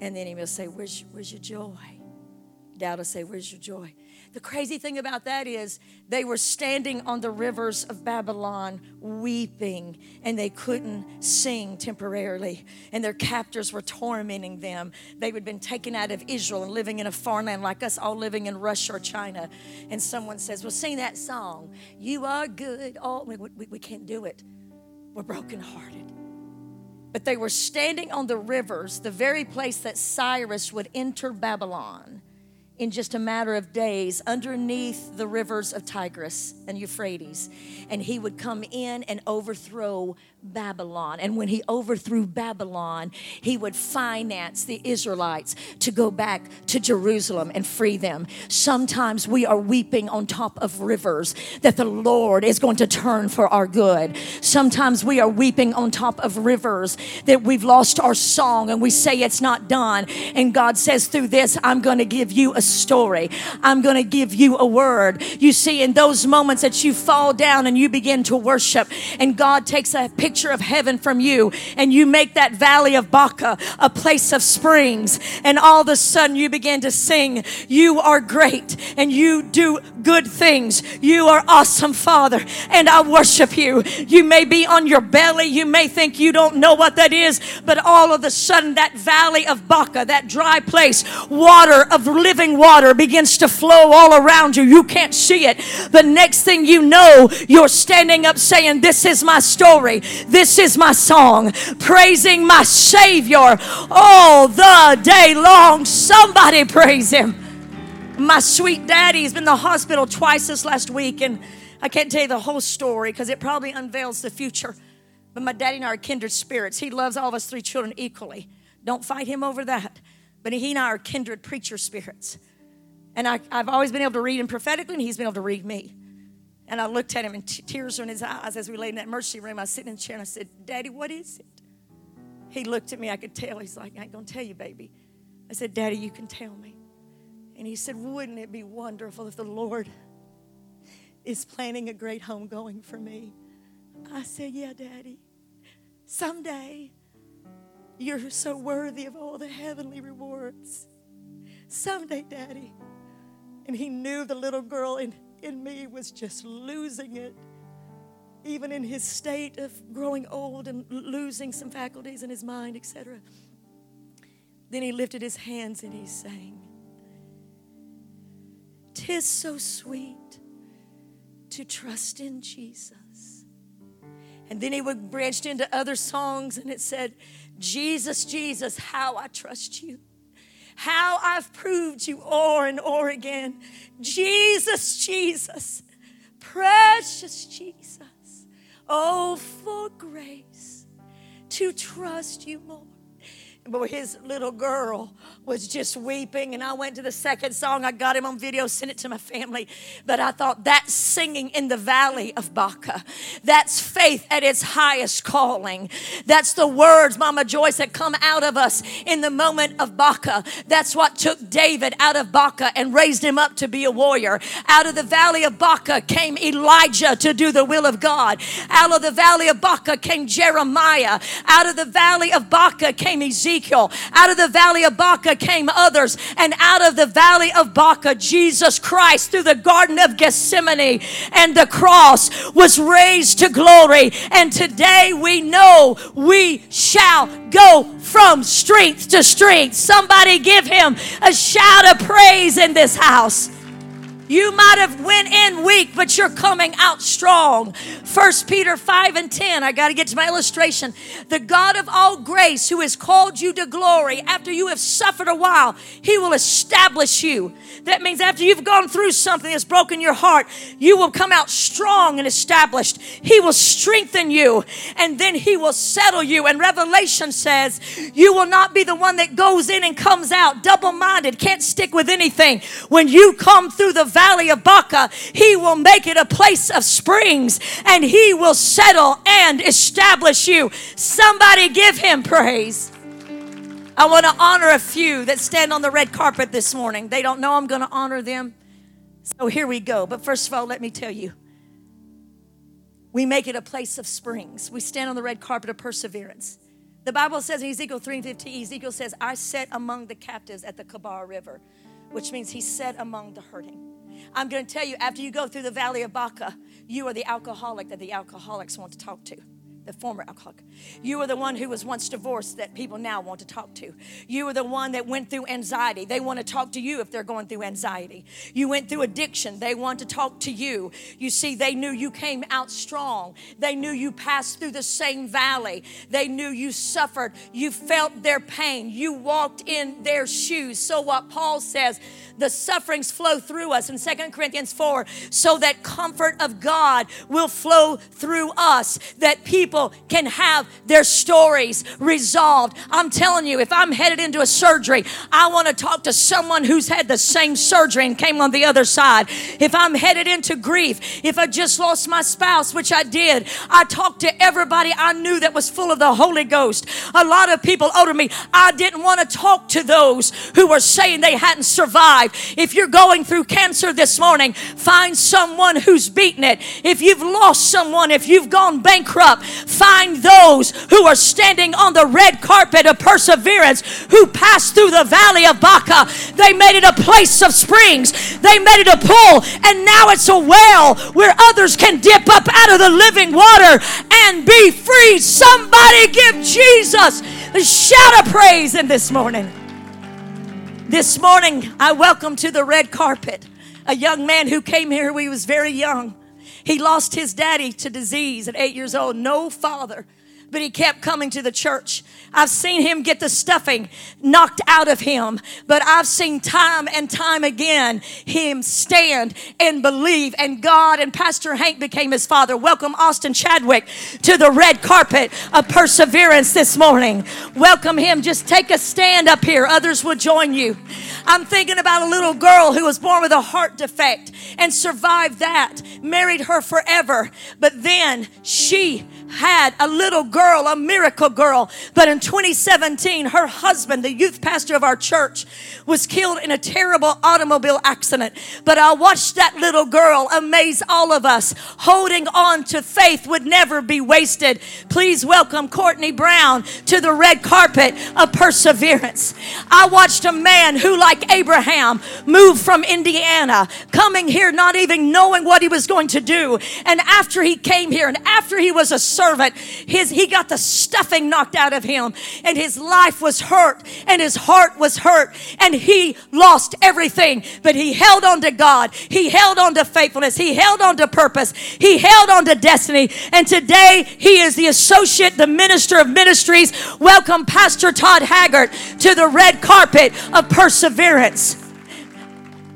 And then he will say, Where's, where's your joy? Doubt, I say, Where's your joy? The crazy thing about that is they were standing on the rivers of Babylon weeping and they couldn't sing temporarily. And their captors were tormenting them. They had been taken out of Israel and living in a foreign land like us all living in Russia or China. And someone says, Well, sing that song. You are good. Oh, we, we, we can't do it. We're brokenhearted. But they were standing on the rivers, the very place that Cyrus would enter Babylon in just a matter of days underneath the rivers of Tigris and Euphrates. And he would come in and overthrow Babylon. And when he overthrew Babylon, he would finance the Israelites to go back to Jerusalem and free them. Sometimes we are weeping on top of rivers that the Lord is going to turn for our good. Sometimes we are weeping on top of rivers that we've lost our song and we say it's not done. And God says, through this, I'm going to give you a story. I'm going to give you a word. You see, in those moments that you fall down and you begin to worship, and God takes a picture picture of heaven from you and you make that valley of Baca a place of springs and all of a sudden you begin to sing you are great and you do good things. You are awesome father and I worship you. You may be on your belly you may think you don't know what that is but all of a sudden that valley of Baca that dry place water of living water begins to flow all around you. You can't see it. The next thing you know you're standing up saying this is my story this is my song, praising my Savior all the day long. Somebody praise Him. My sweet daddy has been in the hospital twice this last week, and I can't tell you the whole story because it probably unveils the future. But my daddy and I are kindred spirits. He loves all of us three children equally. Don't fight him over that. But he and I are kindred preacher spirits. And I, have always been able to read him prophetically, and he's been able to read me. And I looked at him and t- tears were in his eyes as we laid in that emergency room. I was sitting in the chair and I said, Daddy, what is it? He looked at me. I could tell. He's like, I ain't going to tell you, baby. I said, Daddy, you can tell me. And he said, Wouldn't it be wonderful if the Lord is planning a great homegoing for me? I said, Yeah, Daddy. Someday you're so worthy of all the heavenly rewards. Someday, Daddy. And he knew the little girl in in me was just losing it, even in his state of growing old and losing some faculties in his mind, etc. Then he lifted his hands and he sang, Tis so sweet to trust in Jesus. And then he would branched into other songs and it said, Jesus, Jesus, how I trust you how I've proved you o'er and o'er again. Jesus, Jesus, precious Jesus. Oh, for grace to trust you more. But his little girl was just weeping. And I went to the second song. I got him on video, sent it to my family. But I thought that's singing in the valley of Baca. That's faith at its highest calling. That's the words, Mama Joyce, that come out of us in the moment of Baca. That's what took David out of Baca and raised him up to be a warrior. Out of the valley of Baca came Elijah to do the will of God. Out of the valley of Baca came Jeremiah. Out of the valley of Baca came Ezekiel. Ezekiel. Out of the valley of Baca came others, and out of the valley of Baca, Jesus Christ, through the Garden of Gethsemane and the cross, was raised to glory. And today we know we shall go from strength to strength. Somebody give him a shout of praise in this house. You might have went in weak, but you're coming out strong. First Peter 5 and 10. I got to get to my illustration. The God of all grace who has called you to glory after you have suffered a while, he will establish you. That means after you've gone through something that's broken your heart, you will come out strong and established. He will strengthen you and then he will settle you. And Revelation says you will not be the one that goes in and comes out double minded, can't stick with anything. When you come through the valley of Baca, he will make it a place of springs and he will settle and establish you. Somebody give him praise. I want to honor a few that stand on the red carpet this morning. They don't know I'm going to honor them. So here we go. But first of all, let me tell you we make it a place of springs. We stand on the red carpet of perseverance. The Bible says in Ezekiel 3 and 15, Ezekiel says, I sat among the captives at the Kebar River which means he sat among the hurting. I'm going to tell you, after you go through the valley of Baca, you are the alcoholic that the alcoholics want to talk to the former alcoholic. You were the one who was once divorced that people now want to talk to. You were the one that went through anxiety. They want to talk to you if they're going through anxiety. You went through addiction. They want to talk to you. You see, they knew you came out strong. They knew you passed through the same valley. They knew you suffered. You felt their pain. You walked in their shoes. So, what Paul says, the sufferings flow through us in Second Corinthians 4 so that comfort of God will flow through us, that people can have their stories resolved. I'm telling you, if I'm headed into a surgery, I want to talk to someone who's had the same surgery and came on the other side. If I'm headed into grief, if I just lost my spouse, which I did, I talked to everybody I knew that was full of the Holy Ghost. A lot of people older me, I didn't want to talk to those who were saying they hadn't survived. If you're going through cancer this morning, find someone who's beaten it. If you've lost someone, if you've gone bankrupt, find those who are standing on the red carpet of perseverance who passed through the valley of Baca. They made it a place of springs, they made it a pool, and now it's a well where others can dip up out of the living water and be free. Somebody give Jesus a shout of praise in this morning. This morning, I welcome to the red carpet a young man who came here when he was very young. He lost his daddy to disease at eight years old, no father but he kept coming to the church. I've seen him get the stuffing knocked out of him, but I've seen time and time again him stand and believe. And God and Pastor Hank became his father. Welcome Austin Chadwick to the red carpet of perseverance this morning. Welcome him. Just take a stand up here. Others will join you. I'm thinking about a little girl who was born with a heart defect and survived that, married her forever. But then she had a little girl, a miracle girl. But in 2017, her husband, the youth pastor of our church, was killed in a terrible automobile accident. But I watched that little girl amaze all of us. Holding on to faith would never be wasted. Please welcome Courtney Brown to the red carpet of perseverance. I watched a man who, like Abraham, moved from Indiana, coming here not even knowing what he was going to do. And after he came here and after he was a servant, his, he got the stuffing knocked out of him, and his life was hurt, and his heart was hurt, and he lost everything. But he held on to God, he held on to faithfulness, he held on to purpose, he held on to destiny, and today he is the associate, the minister of ministries. Welcome, Pastor Todd Haggard, to the red carpet of perseverance.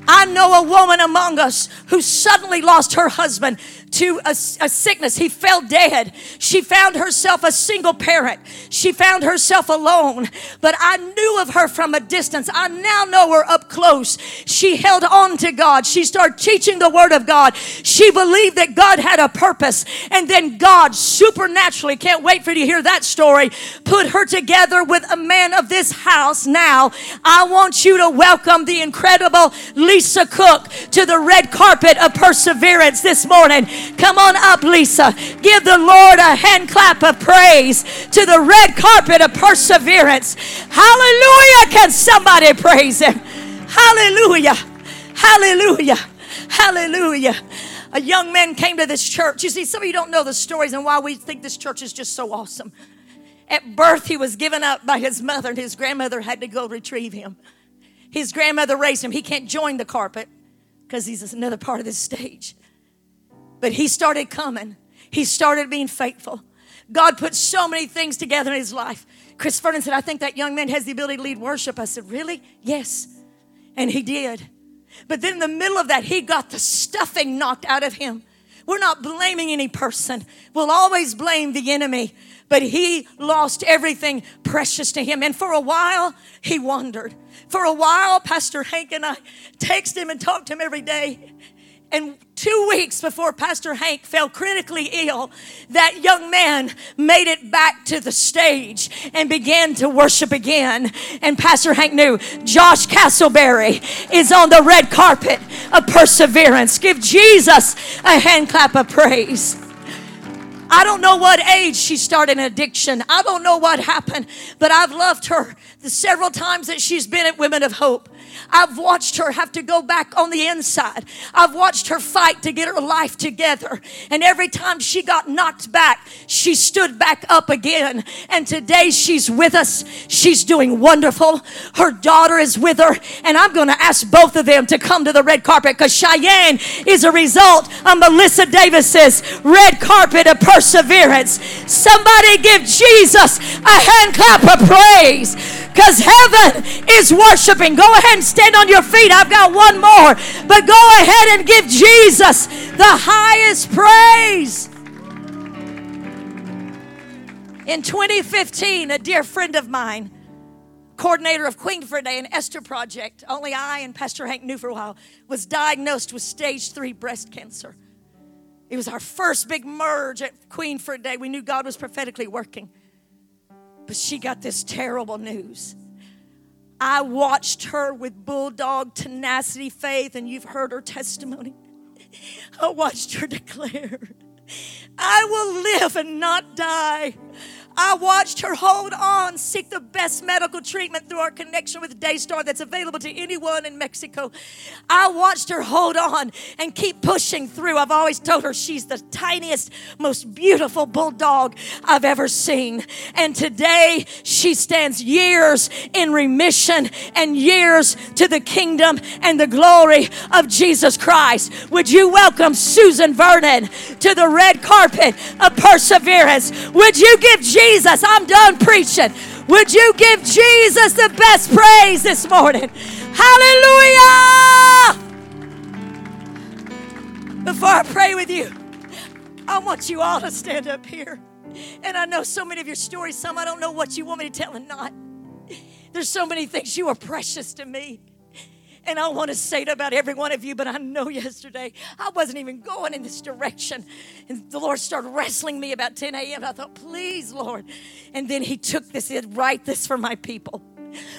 I know a woman among us who suddenly lost her husband to a, a, sickness. He fell dead. She found herself a single parent. She found herself alone. But I knew of her from a distance. I now know her up close. She held on to God. She started teaching the Word of God. She believed that God had a purpose. And then God supernaturally, can't wait for you to hear that story, put her together with a man of this house. Now, I want you to welcome the incredible Lisa Cook to the red carpet of perseverance this morning. Come on up, Lisa. Give the Lord a hand clap of praise to the red carpet of perseverance. Hallelujah. Can somebody praise him? Hallelujah. Hallelujah. Hallelujah. A young man came to this church. You see, some of you don't know the stories and why we think this church is just so awesome. At birth, he was given up by his mother, and his grandmother had to go retrieve him. His grandmother raised him. He can't join the carpet because he's another part of this stage. But he started coming. He started being faithful. God put so many things together in his life. Chris Vernon said, I think that young man has the ability to lead worship. I said, Really? Yes. And he did. But then in the middle of that, he got the stuffing knocked out of him. We're not blaming any person. We'll always blame the enemy. But he lost everything precious to him. And for a while, he wandered. For a while, Pastor Hank and I text him and talked to him every day. And two weeks before Pastor Hank fell critically ill, that young man made it back to the stage and began to worship again. And Pastor Hank knew Josh Castleberry is on the red carpet of perseverance. Give Jesus a hand clap of praise. I don't know what age she started an addiction. I don't know what happened, but I've loved her the several times that she's been at Women of Hope. I've watched her have to go back on the inside. I've watched her fight to get her life together. And every time she got knocked back, she stood back up again. And today she's with us. She's doing wonderful. Her daughter is with her. And I'm going to ask both of them to come to the red carpet because Cheyenne is a result of Melissa Davis's red carpet of perseverance. Somebody give Jesus a hand clap of praise because heaven is worshiping. Go ahead and stand on your feet. I've got one more, but go ahead and give Jesus the highest praise. In 2015, a dear friend of mine, coordinator of Queen for a Day and Esther Project, only I and Pastor Hank knew for a while, was diagnosed with stage three breast cancer. It was our first big merge at Queen for a Day. We knew God was prophetically working. But she got this terrible news. I watched her with bulldog tenacity, faith, and you've heard her testimony. I watched her declare, I will live and not die. I watched her hold on, seek the best medical treatment through our connection with Daystar that's available to anyone in Mexico. I watched her hold on and keep pushing through. I've always told her she's the tiniest, most beautiful bulldog I've ever seen. And today she stands years in remission and years to the kingdom and the glory of Jesus Christ. Would you welcome Susan Vernon to the red carpet of perseverance? Would you give Jesus Jesus, I'm done preaching. Would you give Jesus the best praise this morning? Hallelujah! Before I pray with you, I want you all to stand up here. And I know so many of your stories, some I don't know what you want me to tell and not. There's so many things you are precious to me. And I want to say it about every one of you, but I know yesterday I wasn't even going in this direction. And the Lord started wrestling me about 10 a.m. I thought, please, Lord. And then He took this, in, write this for my people.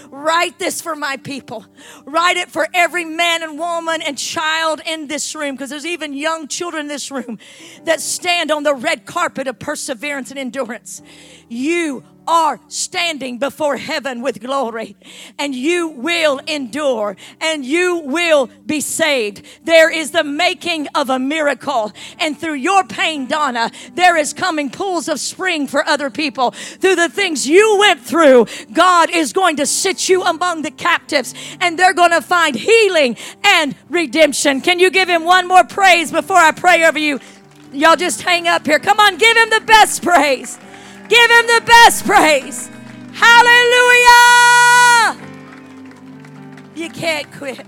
Write this for my people. Write it for every man and woman and child in this room, because there's even young children in this room that stand on the red carpet of perseverance and endurance. You are standing before heaven with glory and you will endure and you will be saved. There is the making of a miracle. And through your pain, Donna, there is coming pools of spring for other people. Through the things you went through, God is going to sit you among the captives and they're going to find healing and redemption. Can you give him one more praise before I pray over you? Y'all just hang up here. Come on, give him the best praise. Give him the best praise. Hallelujah. You can't quit.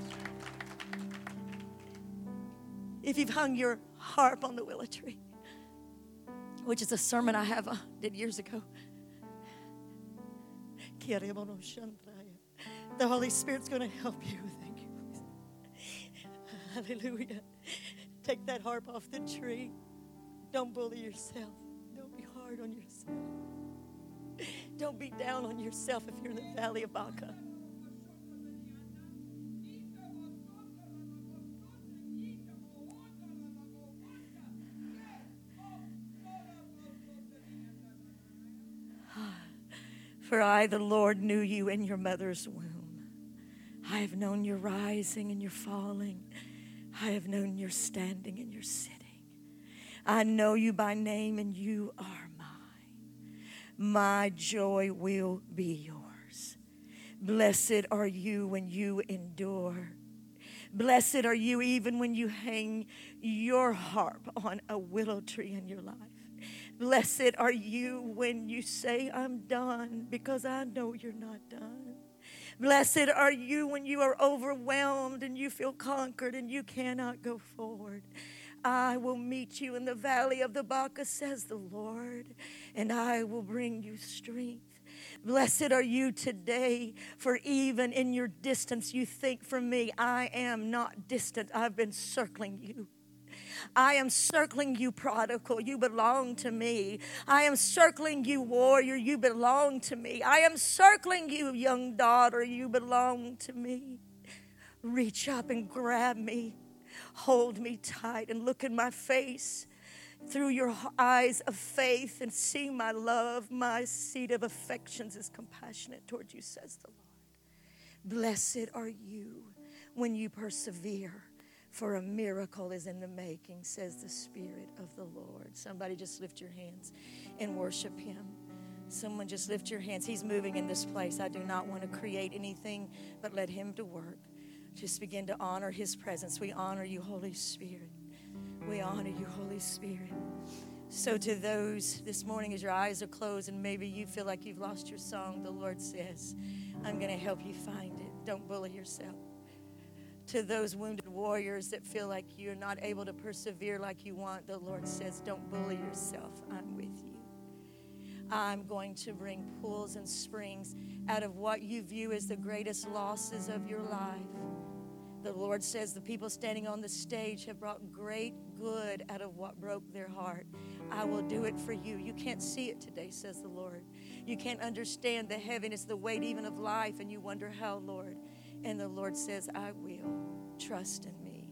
If you've hung your harp on the willow tree, which is a sermon I have uh, did years ago. The Holy Spirit's going to help you. Thank you. Hallelujah. Take that harp off the tree. Don't bully yourself Don't be hard on yourself. Don't be down on yourself if you're in the valley of Baca. For I, the Lord, knew you in your mother's womb. I have known your rising and your falling. I have known your standing and your sitting. I know you by name, and you are my joy will be yours. Blessed are you when you endure. Blessed are you even when you hang your harp on a willow tree in your life. Blessed are you when you say, I'm done, because I know you're not done. Blessed are you when you are overwhelmed and you feel conquered and you cannot go forward. I will meet you in the valley of the Baca, says the Lord, and I will bring you strength. Blessed are you today, for even in your distance, you think from me, I am not distant. I've been circling you. I am circling you, prodigal. You belong to me. I am circling you, warrior. You belong to me. I am circling you, young daughter. You belong to me. Reach up and grab me. Hold me tight and look in my face through your eyes of faith and see my love. My seat of affections is compassionate towards you, says the Lord. Blessed are you when you persevere, for a miracle is in the making, says the Spirit of the Lord. Somebody just lift your hands and worship Him. Someone just lift your hands. He's moving in this place. I do not want to create anything, but let Him to work. Just begin to honor His presence. We honor you, Holy Spirit. We honor you, Holy Spirit. So, to those this morning, as your eyes are closed and maybe you feel like you've lost your song, the Lord says, I'm going to help you find it. Don't bully yourself. To those wounded warriors that feel like you're not able to persevere like you want, the Lord says, Don't bully yourself. I'm with you. I'm going to bring pools and springs out of what you view as the greatest losses of your life. The Lord says the people standing on the stage have brought great good out of what broke their heart. I will do it for you. You can't see it today, says the Lord. You can't understand the heaviness, the weight even of life, and you wonder how, Lord. And the Lord says, I will. Trust in me.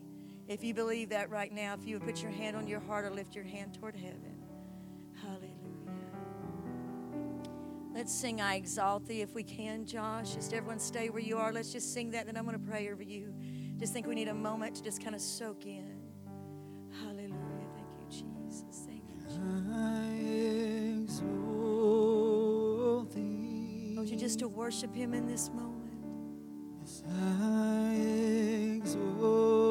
If you believe that right now, if you would put your hand on your heart or lift your hand toward heaven. Hallelujah. Let's sing I Exalt Thee if we can, Josh. Just everyone stay where you are. Let's just sing that, then I'm going to pray over you. Just think we need a moment to just kind of soak in. Hallelujah. Thank you, Jesus. Thank you, Jesus. I you just to worship Him in this moment. Yes, I exalt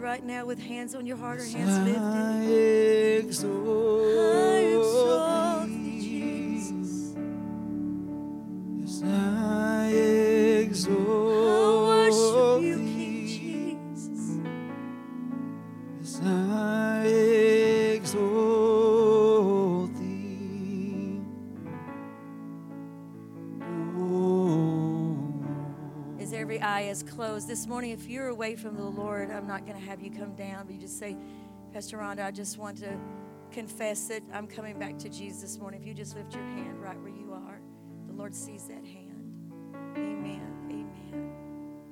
right now with hands on your heart or hands lifted. Closed this morning, if you're away from the Lord, I'm not going to have you come down, but you just say, Pastor Rhonda, I just want to confess that I'm coming back to Jesus this morning. If you just lift your hand right where you are, the Lord sees that hand. Amen. Amen.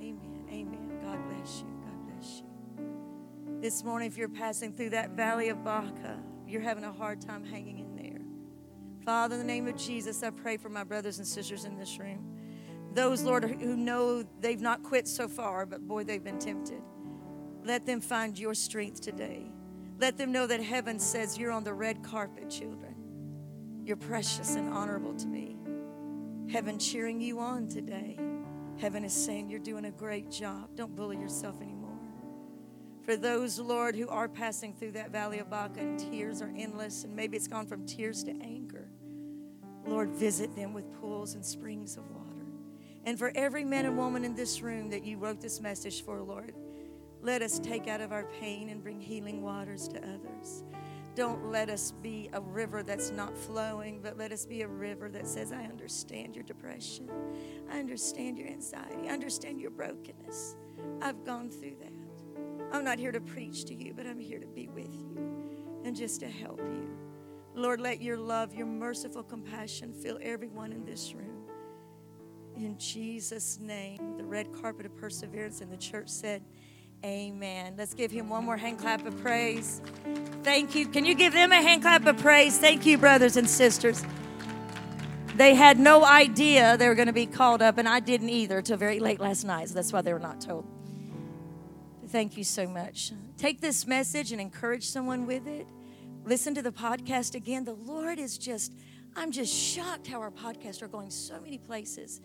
Amen. Amen. God bless you. God bless you. This morning, if you're passing through that valley of Baca, you're having a hard time hanging in there. Father, in the name of Jesus, I pray for my brothers and sisters in this room. Those, Lord, who know they've not quit so far, but boy, they've been tempted. Let them find your strength today. Let them know that heaven says you're on the red carpet, children. You're precious and honorable to me. Heaven cheering you on today. Heaven is saying you're doing a great job. Don't bully yourself anymore. For those, Lord, who are passing through that valley of Baca and tears are endless, and maybe it's gone from tears to anger, Lord, visit them with pools and springs of water. And for every man and woman in this room that you wrote this message for, Lord, let us take out of our pain and bring healing waters to others. Don't let us be a river that's not flowing, but let us be a river that says, I understand your depression. I understand your anxiety. I understand your brokenness. I've gone through that. I'm not here to preach to you, but I'm here to be with you and just to help you. Lord, let your love, your merciful compassion fill everyone in this room. In Jesus' name, the red carpet of perseverance, and the church said, Amen. Let's give him one more hand clap of praise. Thank you. Can you give them a hand clap of praise? Thank you, brothers and sisters. They had no idea they were going to be called up, and I didn't either till very late last night. So that's why they were not told. Thank you so much. Take this message and encourage someone with it. Listen to the podcast again. The Lord is just, I'm just shocked how our podcasts are going so many places.